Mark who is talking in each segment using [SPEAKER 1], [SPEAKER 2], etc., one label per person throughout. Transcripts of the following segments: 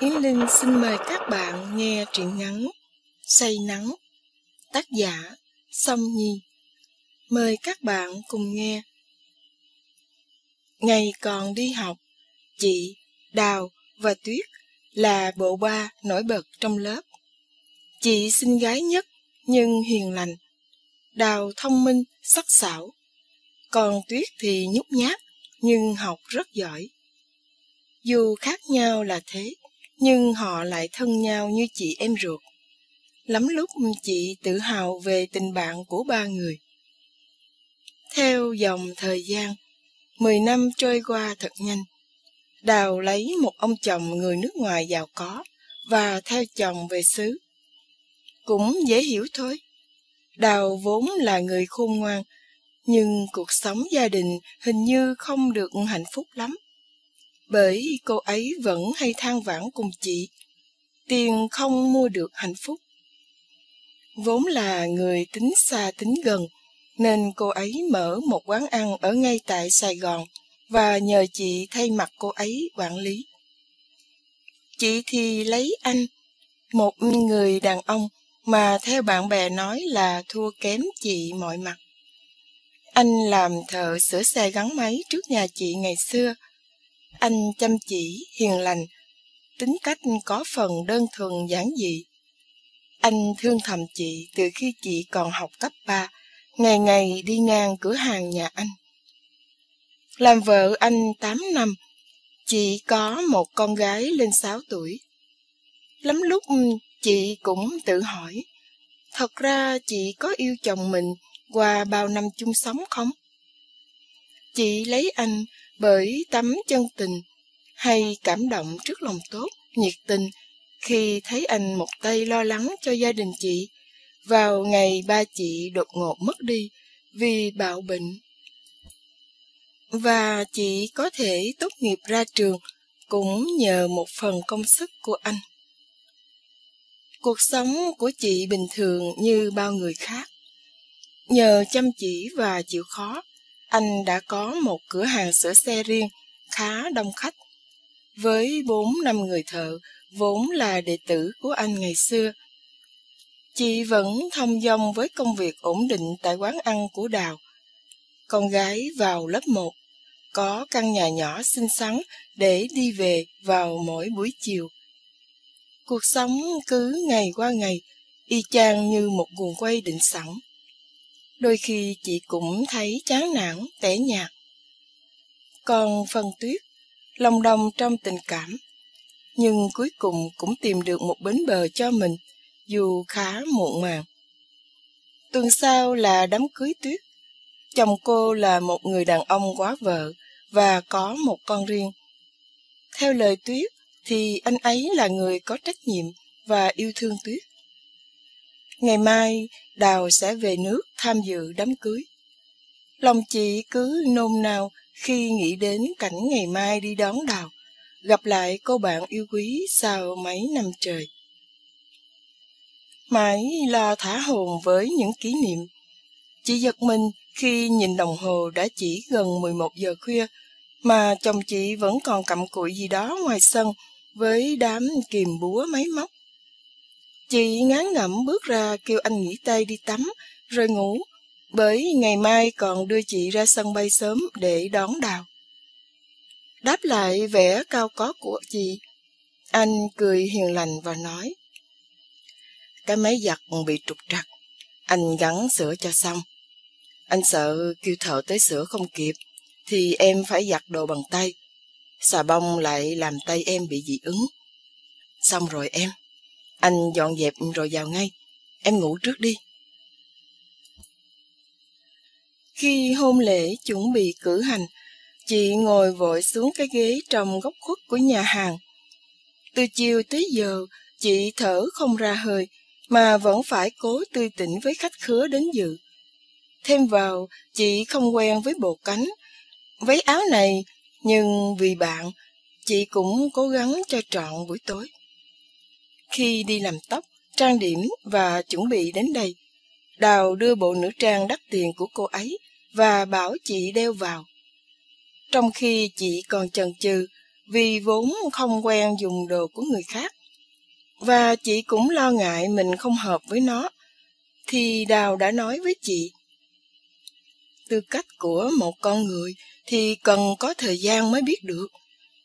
[SPEAKER 1] Yến Linh xin mời các bạn nghe truyện ngắn Say Nắng Tác giả Song Nhi. Mời các bạn cùng nghe. Ngày còn đi học Chị, Đào và Tuyết là bộ ba nổi bật trong lớp. Chị xinh gái nhất nhưng hiền lành Đào thông minh, sắc sảo. Còn Tuyết thì nhút nhát nhưng học rất giỏi. Dù khác nhau là thế nhưng họ lại thân nhau như chị em ruột. Lắm lúc chị tự hào về tình bạn của ba người. Theo dòng thời gian, mười năm trôi qua thật nhanh. Đào lấy một ông chồng người nước ngoài giàu có và theo chồng về xứ. Cũng dễ hiểu thôi. Đào vốn là người khôn ngoan, nhưng cuộc sống gia đình hình như không được hạnh phúc lắm bởi cô ấy vẫn hay than vãn cùng chị. Tiền không mua được hạnh phúc. Vốn là người tính xa tính gần, nên cô ấy mở một quán ăn ở ngay tại Sài Gòn và nhờ chị thay mặt cô ấy quản lý. Chị thì lấy anh, một người đàn ông mà theo bạn bè nói là thua kém chị mọi mặt. Anh làm thợ sửa xe gắn máy trước nhà chị ngày xưa, anh chăm chỉ, hiền lành, tính cách có phần đơn thuần giản dị. Anh thương thầm chị từ khi chị còn học cấp 3, ngày ngày đi ngang cửa hàng nhà anh. Làm vợ anh 8 năm, chị có một con gái lên 6 tuổi. Lắm lúc chị cũng tự hỏi, thật ra chị có yêu chồng mình qua bao năm chung sống không? Chị lấy anh bởi tấm chân tình hay cảm động trước lòng tốt, nhiệt tình khi thấy anh một tay lo lắng cho gia đình chị vào ngày ba chị đột ngột mất đi vì bạo bệnh. Và chị có thể tốt nghiệp ra trường cũng nhờ một phần công sức của anh. Cuộc sống của chị bình thường như bao người khác. Nhờ chăm chỉ và chịu khó, anh đã có một cửa hàng sửa xe riêng khá đông khách. Với bốn năm người thợ, vốn là đệ tử của anh ngày xưa. Chị vẫn thông dong với công việc ổn định tại quán ăn của Đào. Con gái vào lớp 1, có căn nhà nhỏ xinh xắn để đi về vào mỗi buổi chiều. Cuộc sống cứ ngày qua ngày, y chang như một guồng quay định sẵn. Đôi khi chị cũng thấy chán nản, tẻ nhạt. Còn phần tuyết, lòng đồng trong tình cảm, nhưng cuối cùng cũng tìm được một bến bờ cho mình, dù khá muộn màng. Tuần sau là đám cưới tuyết. Chồng cô là một người đàn ông quá vợ và có một con riêng. Theo lời tuyết thì anh ấy là người có trách nhiệm và yêu thương tuyết. Ngày mai, Đào sẽ về nước tham dự đám cưới. Lòng chị cứ nôn nao khi nghĩ đến cảnh ngày mai đi đón Đào, gặp lại cô bạn yêu quý sau mấy năm trời. Mãi lo thả hồn với những kỷ niệm. Chị giật mình khi nhìn đồng hồ đã chỉ gần 11 giờ khuya, mà chồng chị vẫn còn cặm cụi gì đó ngoài sân với đám kìm búa máy móc. Chị ngán ngẩm bước ra kêu anh nghỉ tay đi tắm, rồi ngủ, bởi ngày mai còn đưa chị ra sân bay sớm để đón đào. Đáp lại vẻ cao có của chị, anh cười hiền lành và nói, Cái máy giặt bị trục trặc, anh gắn sửa cho xong. Anh sợ kêu thợ tới sửa không kịp, thì em phải giặt đồ bằng tay. Xà bông lại làm tay em bị dị ứng. Xong rồi em. Anh dọn dẹp rồi vào ngay. Em ngủ trước đi. Khi hôn lễ chuẩn bị cử hành, chị ngồi vội xuống cái ghế trong góc khuất của nhà hàng. Từ chiều tới giờ, chị thở không ra hơi, mà vẫn phải cố tươi tỉnh với khách khứa đến dự. Thêm vào, chị không quen với bộ cánh. Váy áo này, nhưng vì bạn, chị cũng cố gắng cho trọn buổi tối. Khi đi làm tóc, trang điểm và chuẩn bị đến đây, Đào đưa bộ nữ trang đắt tiền của cô ấy và bảo chị đeo vào. Trong khi chị còn chần chừ, vì vốn không quen dùng đồ của người khác. Và chị cũng lo ngại mình không hợp với nó. Thì Đào đã nói với chị. Tư cách của một con người thì cần có thời gian mới biết được.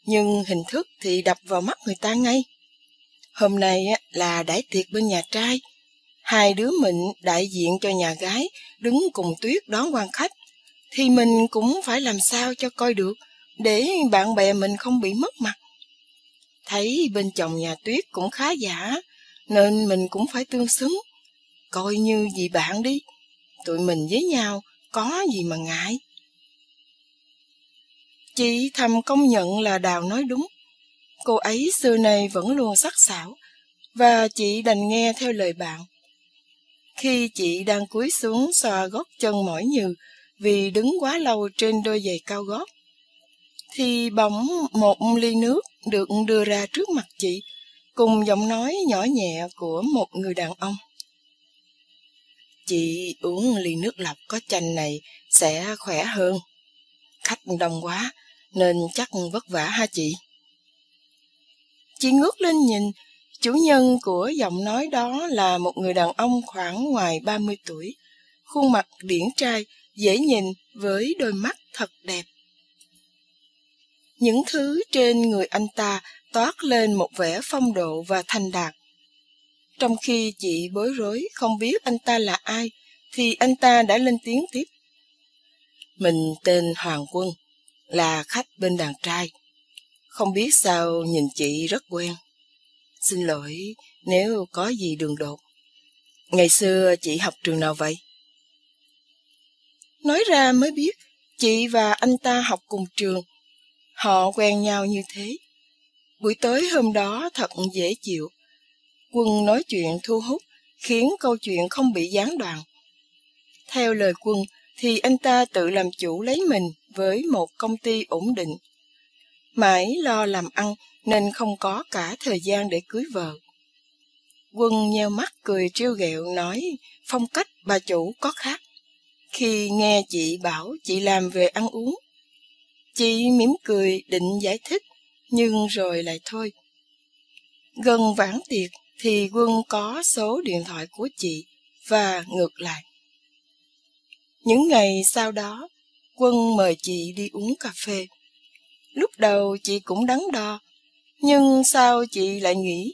[SPEAKER 1] Nhưng hình thức thì đập vào mắt người ta ngay. Hôm nay là đãi tiệc bên nhà trai. Hai đứa mình đại diện cho nhà gái, đứng cùng Tuyết đón quan khách. Thì mình cũng phải làm sao cho coi được, để bạn bè mình không bị mất mặt. Thấy bên chồng nhà Tuyết cũng khá giả, nên mình cũng phải tương xứng. Coi như gì bạn đi. Tụi mình với nhau có gì mà ngại. Chị thầm công nhận là Đào nói đúng. Cô ấy xưa nay vẫn luôn sắc sảo, và chị đành nghe theo lời bạn. Khi chị đang cúi xuống xoa gót chân mỏi nhừ vì đứng quá lâu trên đôi giày cao gót, thì bỗng một ly nước được đưa ra trước mặt chị, cùng giọng nói nhỏ nhẹ của một người đàn ông. Chị uống ly nước lọc có chanh này sẽ khỏe hơn. Khách đông quá, nên chắc vất vả ha chị. Chị ngước lên nhìn, chủ nhân của giọng nói đó là một người đàn ông khoảng ngoài 30 tuổi, khuôn mặt điển trai, dễ nhìn với đôi mắt thật đẹp. Những thứ trên người anh ta toát lên một vẻ phong độ và thành đạt. Trong khi chị bối rối không biết anh ta là ai, thì anh ta đã lên tiếng tiếp. Mình tên Hoàng Quân, là khách bên đàn trai. Không biết sao nhìn chị rất quen. Xin lỗi nếu có gì đường đột. Ngày xưa chị học trường nào vậy? Nói ra mới biết, chị và anh ta học cùng trường. Họ quen nhau như thế. Buổi tối hôm đó thật dễ chịu. Quân nói chuyện thu hút, khiến câu chuyện không bị gián đoạn. Theo lời quân, thì anh ta tự làm chủ lấy mình với một công ty ổn định. Mãi lo làm ăn nên không có cả thời gian để cưới vợ. Quân nheo mắt cười trêu ghẹo nói phong cách bà chủ có khác. Khi nghe chị bảo chị làm về ăn uống, chị mỉm cười định giải thích nhưng rồi lại thôi. Gần vãn tiệc thì Quân có số điện thoại của chị và ngược lại. Những ngày sau đó, Quân mời chị đi uống cà phê. Lúc đầu chị cũng đắn đo, nhưng sao chị lại nghĩ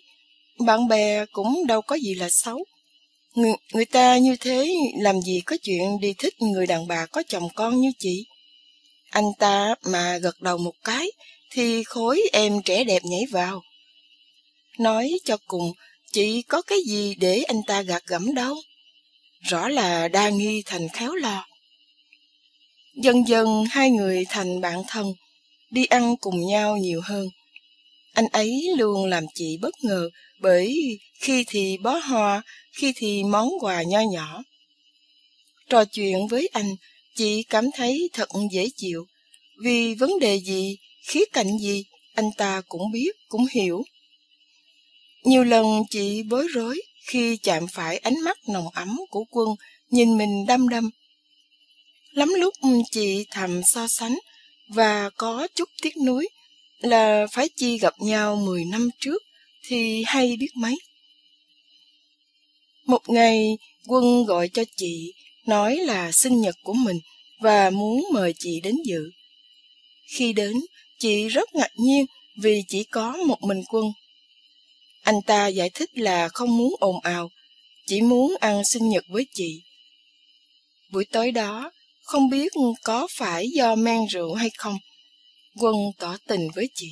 [SPEAKER 1] bạn bè cũng đâu có gì là xấu. Người, người ta như thế làm gì có chuyện đi thích người đàn bà có chồng con như chị. Anh ta mà gật đầu một cái thì khối em trẻ đẹp nhảy vào. Nói cho cùng, chị có cái gì để anh ta gạt gẫm đâu. Rõ là đa nghi thành khéo lo. Dần dần hai người thành bạn thân, đi ăn cùng nhau nhiều hơn. Anh ấy luôn làm chị bất ngờ bởi khi thì bó hoa, khi thì món quà nho nhỏ. Trò chuyện với anh, chị cảm thấy thật dễ chịu, vì vấn đề gì, khía cạnh gì, anh ta cũng biết, cũng hiểu. Nhiều lần chị bối rối khi chạm phải ánh mắt nồng ấm của quân nhìn mình đăm đăm Lắm lúc chị thầm so sánh và có chút tiếc nuối là phải chi gặp nhau 10 năm trước thì hay biết mấy. Một ngày, Quân gọi cho chị, nói là sinh nhật của mình và muốn mời chị đến dự. Khi đến, chị rất ngạc nhiên vì chỉ có một mình Quân. Anh ta giải thích là không muốn ồn ào, chỉ muốn ăn sinh nhật với chị. Buổi tối đó, không biết có phải do men rượu hay không. Quân tỏ tình với chị.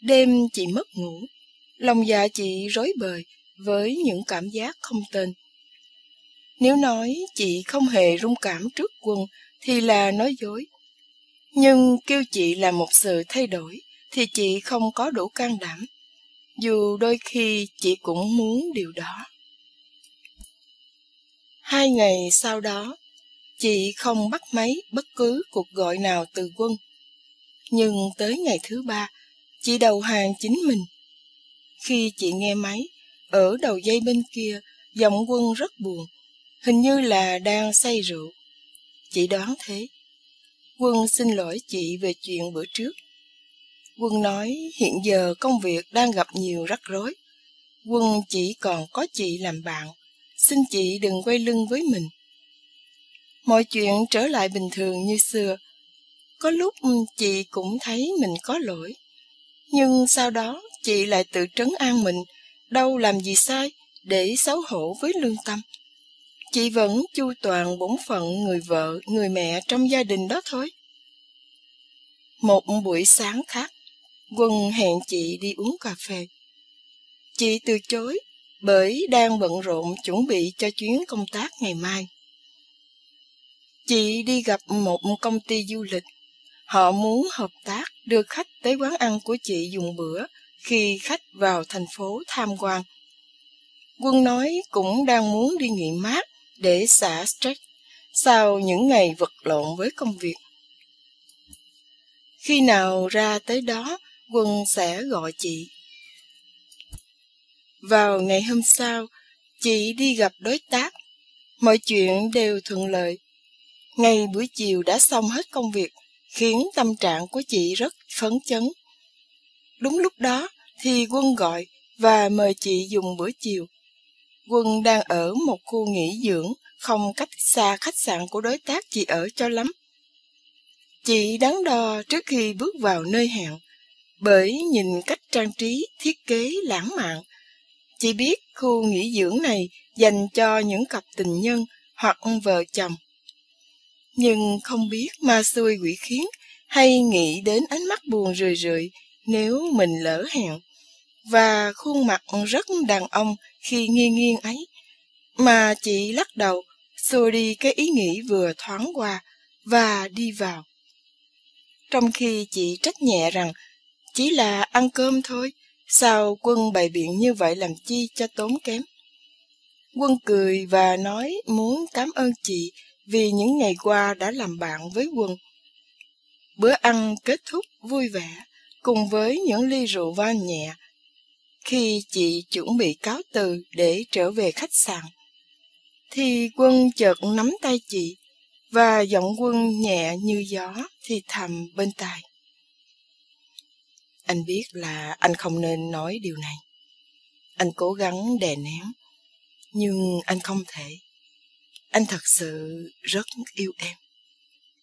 [SPEAKER 1] Đêm chị mất ngủ, lòng dạ chị rối bời với những cảm giác không tên. Nếu nói chị không hề rung cảm trước quân thì là nói dối. Nhưng kêu chị làm một sự thay đổi thì chị không có đủ can đảm. Dù đôi khi chị cũng muốn điều đó. Hai ngày sau đó, Chị không bắt máy bất cứ cuộc gọi nào từ quân. Nhưng tới ngày thứ ba, chị đầu hàng chính mình. Khi chị nghe máy, ở đầu dây bên kia, giọng quân rất buồn, hình như là đang say rượu. Chị đoán thế. Quân xin lỗi chị về chuyện bữa trước. Quân nói hiện giờ công việc đang gặp nhiều rắc rối. Quân chỉ còn có chị làm bạn. Xin chị đừng quay lưng với mình. Mọi chuyện trở lại bình thường như xưa. Có lúc ừ, chị cũng thấy mình có lỗi. Nhưng sau đó chị lại tự trấn an mình, đâu làm gì sai để xấu hổ với lương tâm. Chị vẫn chu toàn bổn phận người vợ, người mẹ trong gia đình đó thôi. Một buổi sáng khác, Quân hẹn chị đi uống cà phê. Chị từ chối bởi đang bận rộn chuẩn bị cho chuyến công tác ngày mai. Chị đi gặp một công ty du lịch. Họ muốn hợp tác đưa khách tới quán ăn của chị dùng bữa khi khách vào thành phố tham quan. Quân nói cũng đang muốn đi nghỉ mát để xả stress sau những ngày vật lộn với công việc. Khi nào ra tới đó, Quân sẽ gọi chị. Vào ngày hôm sau, chị đi gặp đối tác. Mọi chuyện đều thuận lợi. Ngày buổi chiều đã xong hết công việc, khiến tâm trạng của chị rất phấn chấn. Đúng lúc đó thì Quân gọi và mời chị dùng bữa chiều. Quân đang ở một khu nghỉ dưỡng không cách xa khách sạn của đối tác chị ở cho lắm. Chị đắn đo trước khi bước vào nơi hẹn, bởi nhìn cách trang trí, thiết kế lãng mạn. Chị biết khu nghỉ dưỡng này dành cho những cặp tình nhân hoặc vợ chồng. Nhưng không biết ma xui quỷ khiến hay nghĩ đến ánh mắt buồn rười rượi nếu mình lỡ hẹn. Và khuôn mặt rất đàn ông khi nghiêng nghiêng ấy. Mà chị lắc đầu, xua đi cái ý nghĩ vừa thoáng qua và đi vào. Trong khi chị trách nhẹ rằng chỉ là ăn cơm thôi, sao quân bày biện như vậy làm chi cho tốn kém. Quân cười và nói muốn cảm ơn chị vì những ngày qua đã làm bạn với quân. Bữa ăn kết thúc vui vẻ cùng với những ly rượu vang nhẹ. Khi chị chuẩn bị cáo từ để trở về khách sạn, thì quân chợt nắm tay chị và giọng quân nhẹ như gió thì thầm bên tai. Anh biết là anh không nên nói điều này. Anh cố gắng đè nén, nhưng anh không thể. Anh thật sự rất yêu em.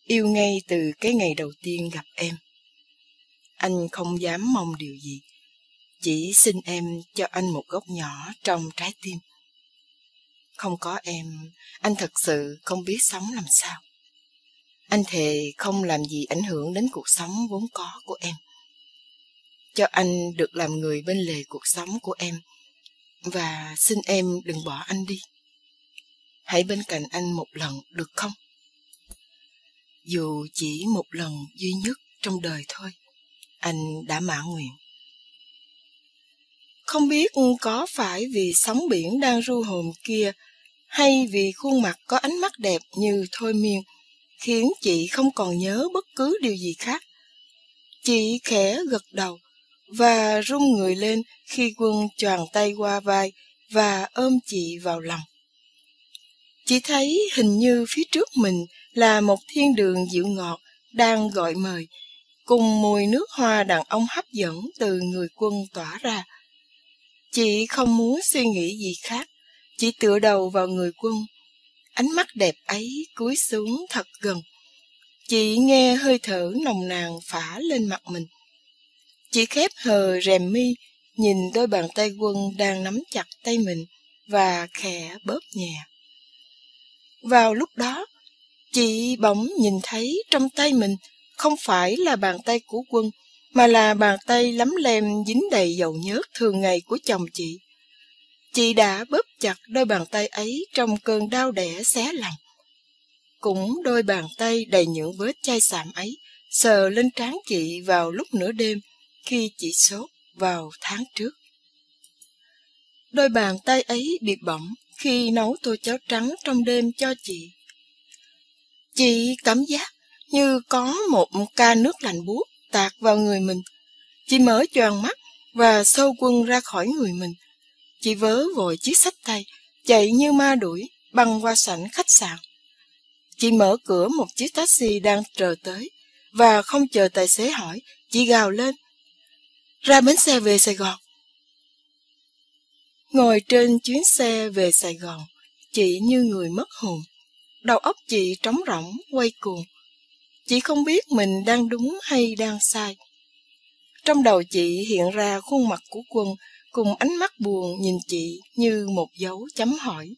[SPEAKER 1] Yêu ngay từ cái ngày đầu tiên gặp em. Anh không dám mong điều gì. Chỉ xin em cho anh một góc nhỏ trong trái tim. Không có em, anh thật sự không biết sống làm sao. Anh thề không làm gì ảnh hưởng đến cuộc sống vốn có của em. Cho anh được làm người bên lề cuộc sống của em. Và xin em đừng bỏ anh đi. Hãy bên cạnh anh một lần được không? Dù chỉ một lần duy nhất trong đời thôi, anh đã mãn nguyện. Không biết có phải vì sóng biển đang ru hồn kia hay vì khuôn mặt có ánh mắt đẹp như thôi miên khiến chị không còn nhớ bất cứ điều gì khác. Chị khẽ gật đầu và rung người lên khi quân choàng tay qua vai và ôm chị vào lòng. Chị thấy hình như phía trước mình là một thiên đường dịu ngọt đang gọi mời, cùng mùi nước hoa đàn ông hấp dẫn từ người quân tỏa ra. Chị không muốn suy nghĩ gì khác, chỉ tựa đầu vào người quân. Ánh mắt đẹp ấy cúi xuống thật gần. Chị nghe hơi thở nồng nàn phả lên mặt mình. Chị khép hờ rèm mi, nhìn đôi bàn tay quân đang nắm chặt tay mình và khẽ bóp nhẹ. Vào lúc đó, chị bỗng nhìn thấy trong tay mình không phải là bàn tay của quân, mà là bàn tay lấm lem dính đầy dầu nhớt thường ngày của chồng chị. Chị đã bóp chặt đôi bàn tay ấy trong cơn đau đẻ xé lòng. Cũng đôi bàn tay đầy những vết chai sạm ấy sờ lên trán chị vào lúc nửa đêm khi chị sốt vào tháng trước. Đôi bàn tay ấy bị bỏng khi nấu tô cháo trắng trong đêm cho chị. Chị cảm giác như có một ca nước lạnh buốt tạt vào người mình. Chị mở choàng mắt và sâu quân ra khỏi người mình. Chị vớ vội chiếc sách tay, chạy như ma đuổi, băng qua sảnh khách sạn. Chị mở cửa một chiếc taxi đang chờ tới, và không chờ tài xế hỏi, chị gào lên, ra bến xe về Sài Gòn. Ngồi trên chuyến xe về Sài Gòn, chị như người mất hồn. Đầu óc chị trống rỗng, quay cuồng. Chị không biết mình đang đúng hay đang sai. Trong đầu chị hiện ra khuôn mặt của quân cùng ánh mắt buồn nhìn chị như một dấu chấm hỏi.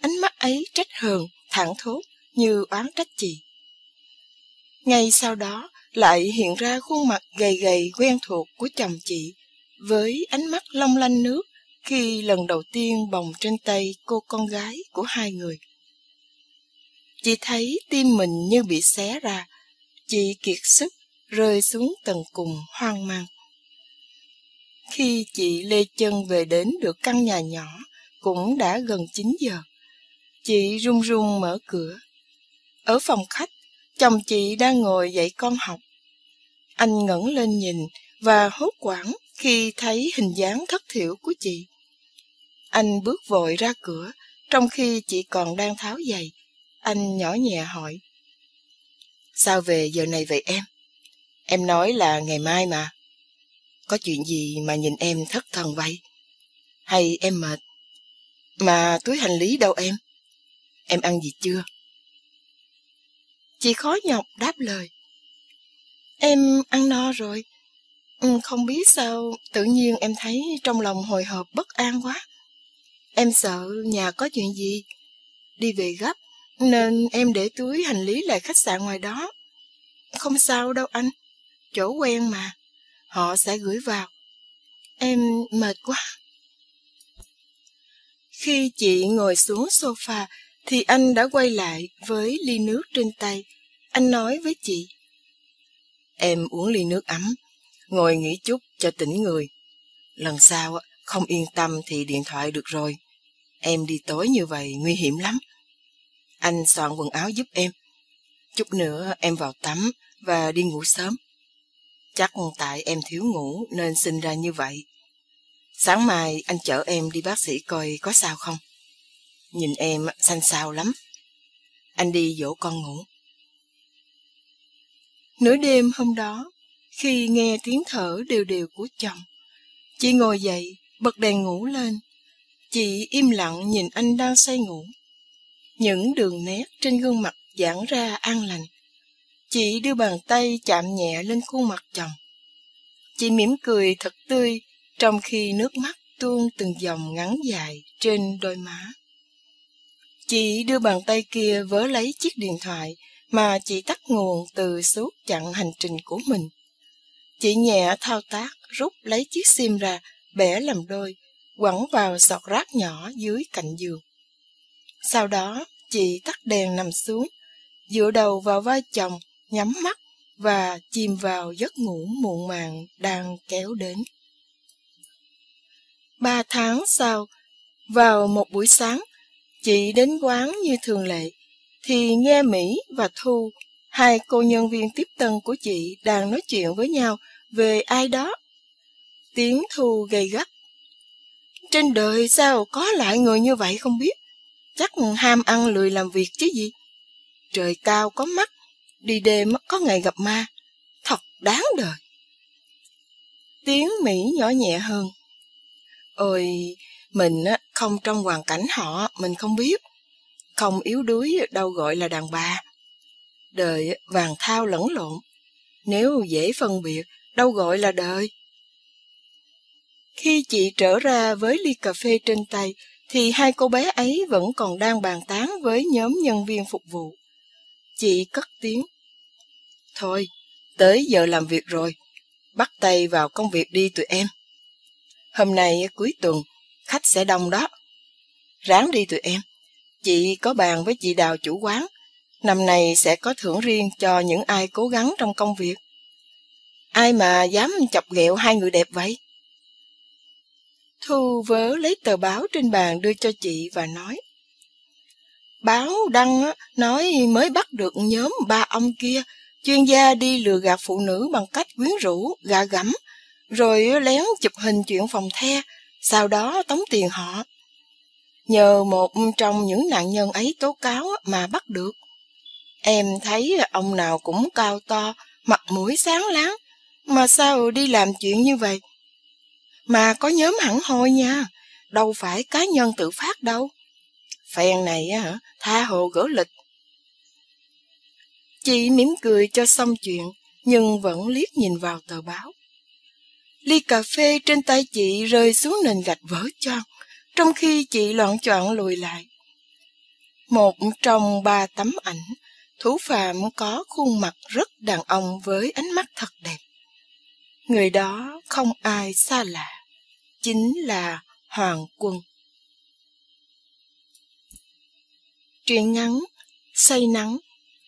[SPEAKER 1] Ánh mắt ấy trách hờn, thẳng thốt như oán trách chị. Ngay sau đó lại hiện ra khuôn mặt gầy gầy quen thuộc của chồng chị với ánh mắt long lanh nước khi lần đầu tiên bồng trên tay cô con gái của hai người. Chị thấy tim mình như bị xé ra, chị kiệt sức rơi xuống tầng cùng hoang mang. Khi chị lê chân về đến được căn nhà nhỏ, cũng đã gần 9 giờ. Chị run run mở cửa. Ở phòng khách, chồng chị đang ngồi dạy con học. Anh ngẩng lên nhìn và hốt quảng khi thấy hình dáng thất thiểu của chị. Anh bước vội ra cửa, trong khi chị còn đang tháo giày. Anh nhỏ nhẹ hỏi. Sao về giờ này vậy em? Em nói là ngày mai mà. Có chuyện gì mà nhìn em thất thần vậy? Hay em mệt? Mà túi hành lý đâu em? Em ăn gì chưa? Chị khó nhọc đáp lời. Em ăn no rồi. Ừ, không biết sao tự nhiên em thấy trong lòng hồi hộp bất an quá. Em sợ nhà có chuyện gì. Đi về gấp nên em để túi hành lý lại khách sạn ngoài đó. Không sao đâu anh. Chỗ quen mà. Họ sẽ gửi vào. Em mệt quá. Khi chị ngồi xuống sofa thì anh đã quay lại với ly nước trên tay. Anh nói với chị. Em uống ly nước ấm, ngồi nghỉ chút cho tỉnh người. Lần sau không yên tâm thì điện thoại được rồi. Em đi tối như vậy nguy hiểm lắm. Anh soạn quần áo giúp em. Chút nữa em vào tắm và đi ngủ sớm. Chắc tại em thiếu ngủ nên sinh ra như vậy. Sáng mai anh chở em đi bác sĩ coi có sao không. Nhìn em xanh xao lắm. Anh đi dỗ con ngủ. Nửa đêm hôm đó, khi nghe tiếng thở đều đều của chồng, chị ngồi dậy, bật đèn ngủ lên. Chị im lặng nhìn anh đang say ngủ. Những đường nét trên gương mặt giãn ra an lành. Chị đưa bàn tay chạm nhẹ lên khuôn mặt chồng. Chị mỉm cười thật tươi trong khi nước mắt tuôn từng dòng ngắn dài trên đôi má. Chị đưa bàn tay kia vớ lấy chiếc điện thoại mà chị tắt nguồn từ suốt chặng hành trình của mình. Chị nhẹ thao tác rút lấy chiếc sim ra, bẻ làm đôi, quẳng vào giọt rác nhỏ dưới cạnh giường. Sau đó, chị tắt đèn nằm xuống, dựa đầu vào vai chồng, nhắm mắt và chìm vào giấc ngủ muộn màng đang kéo đến. Ba tháng sau, vào một buổi sáng, chị đến quán như thường lệ, thì nghe Mỹ và Thu, hai cô nhân viên tiếp tân của chị đang nói chuyện với nhau về ai đó. Tiếng Thu gây gắt. Trên đời sao có lại người như vậy không biết? Chắc ham ăn lười làm việc chứ gì? Trời cao có mắt, đi đêm có ngày gặp ma. Thật đáng đời. Tiếng Mỹ nhỏ nhẹ hơn. Ôi, mình không trong hoàn cảnh họ, mình không biết. Không yếu đuối đâu gọi là đàn bà. Đời vàng thao lẫn lộn. Nếu dễ phân biệt, đâu gọi là đời. Khi chị trở ra với ly cà phê trên tay, thì hai cô bé ấy vẫn còn đang bàn tán với nhóm nhân viên phục vụ. Chị cất tiếng. Thôi, tới giờ làm việc rồi. Bắt tay vào công việc đi tụi em. Hôm nay cuối tuần, khách sẽ đông đó. Ráng đi tụi em. Chị có bàn với chị Đào chủ quán. Năm nay sẽ có thưởng riêng cho những ai cố gắng trong công việc. Ai mà dám chọc ghẹo hai người đẹp vậy? Thu vớ lấy tờ báo trên bàn đưa cho chị và nói. Báo đăng nói mới bắt được nhóm ba ông kia, chuyên gia đi lừa gạt phụ nữ bằng cách quyến rũ, gạ gẫm, rồi lén chụp hình chuyện phòng the, sau đó tống tiền họ. Nhờ một trong những nạn nhân ấy tố cáo mà bắt được. Em thấy ông nào cũng cao to, mặt mũi sáng láng, mà sao đi làm chuyện như vậy? Mà có nhóm hẳn hoi nha, đâu phải cá nhân tự phát đâu. Phèn này á tha hồ gỡ lịch. Chị mỉm cười cho xong chuyện, nhưng vẫn liếc nhìn vào tờ báo. Ly cà phê trên tay chị rơi xuống nền gạch vỡ choang, trong khi chị loạn choạng lùi lại. Một trong ba tấm ảnh, thủ phạm có khuôn mặt rất đàn ông với ánh mắt thật đẹp. Người đó không ai xa lạ, chính là Hoàng Quân. Truyện ngắn Say nắng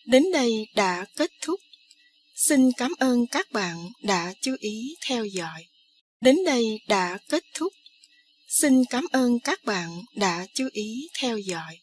[SPEAKER 1] đến đây đã kết thúc. Xin cảm ơn các bạn đã chú ý theo dõi. Đến đây đã kết thúc. Xin cảm ơn các bạn đã chú ý theo dõi.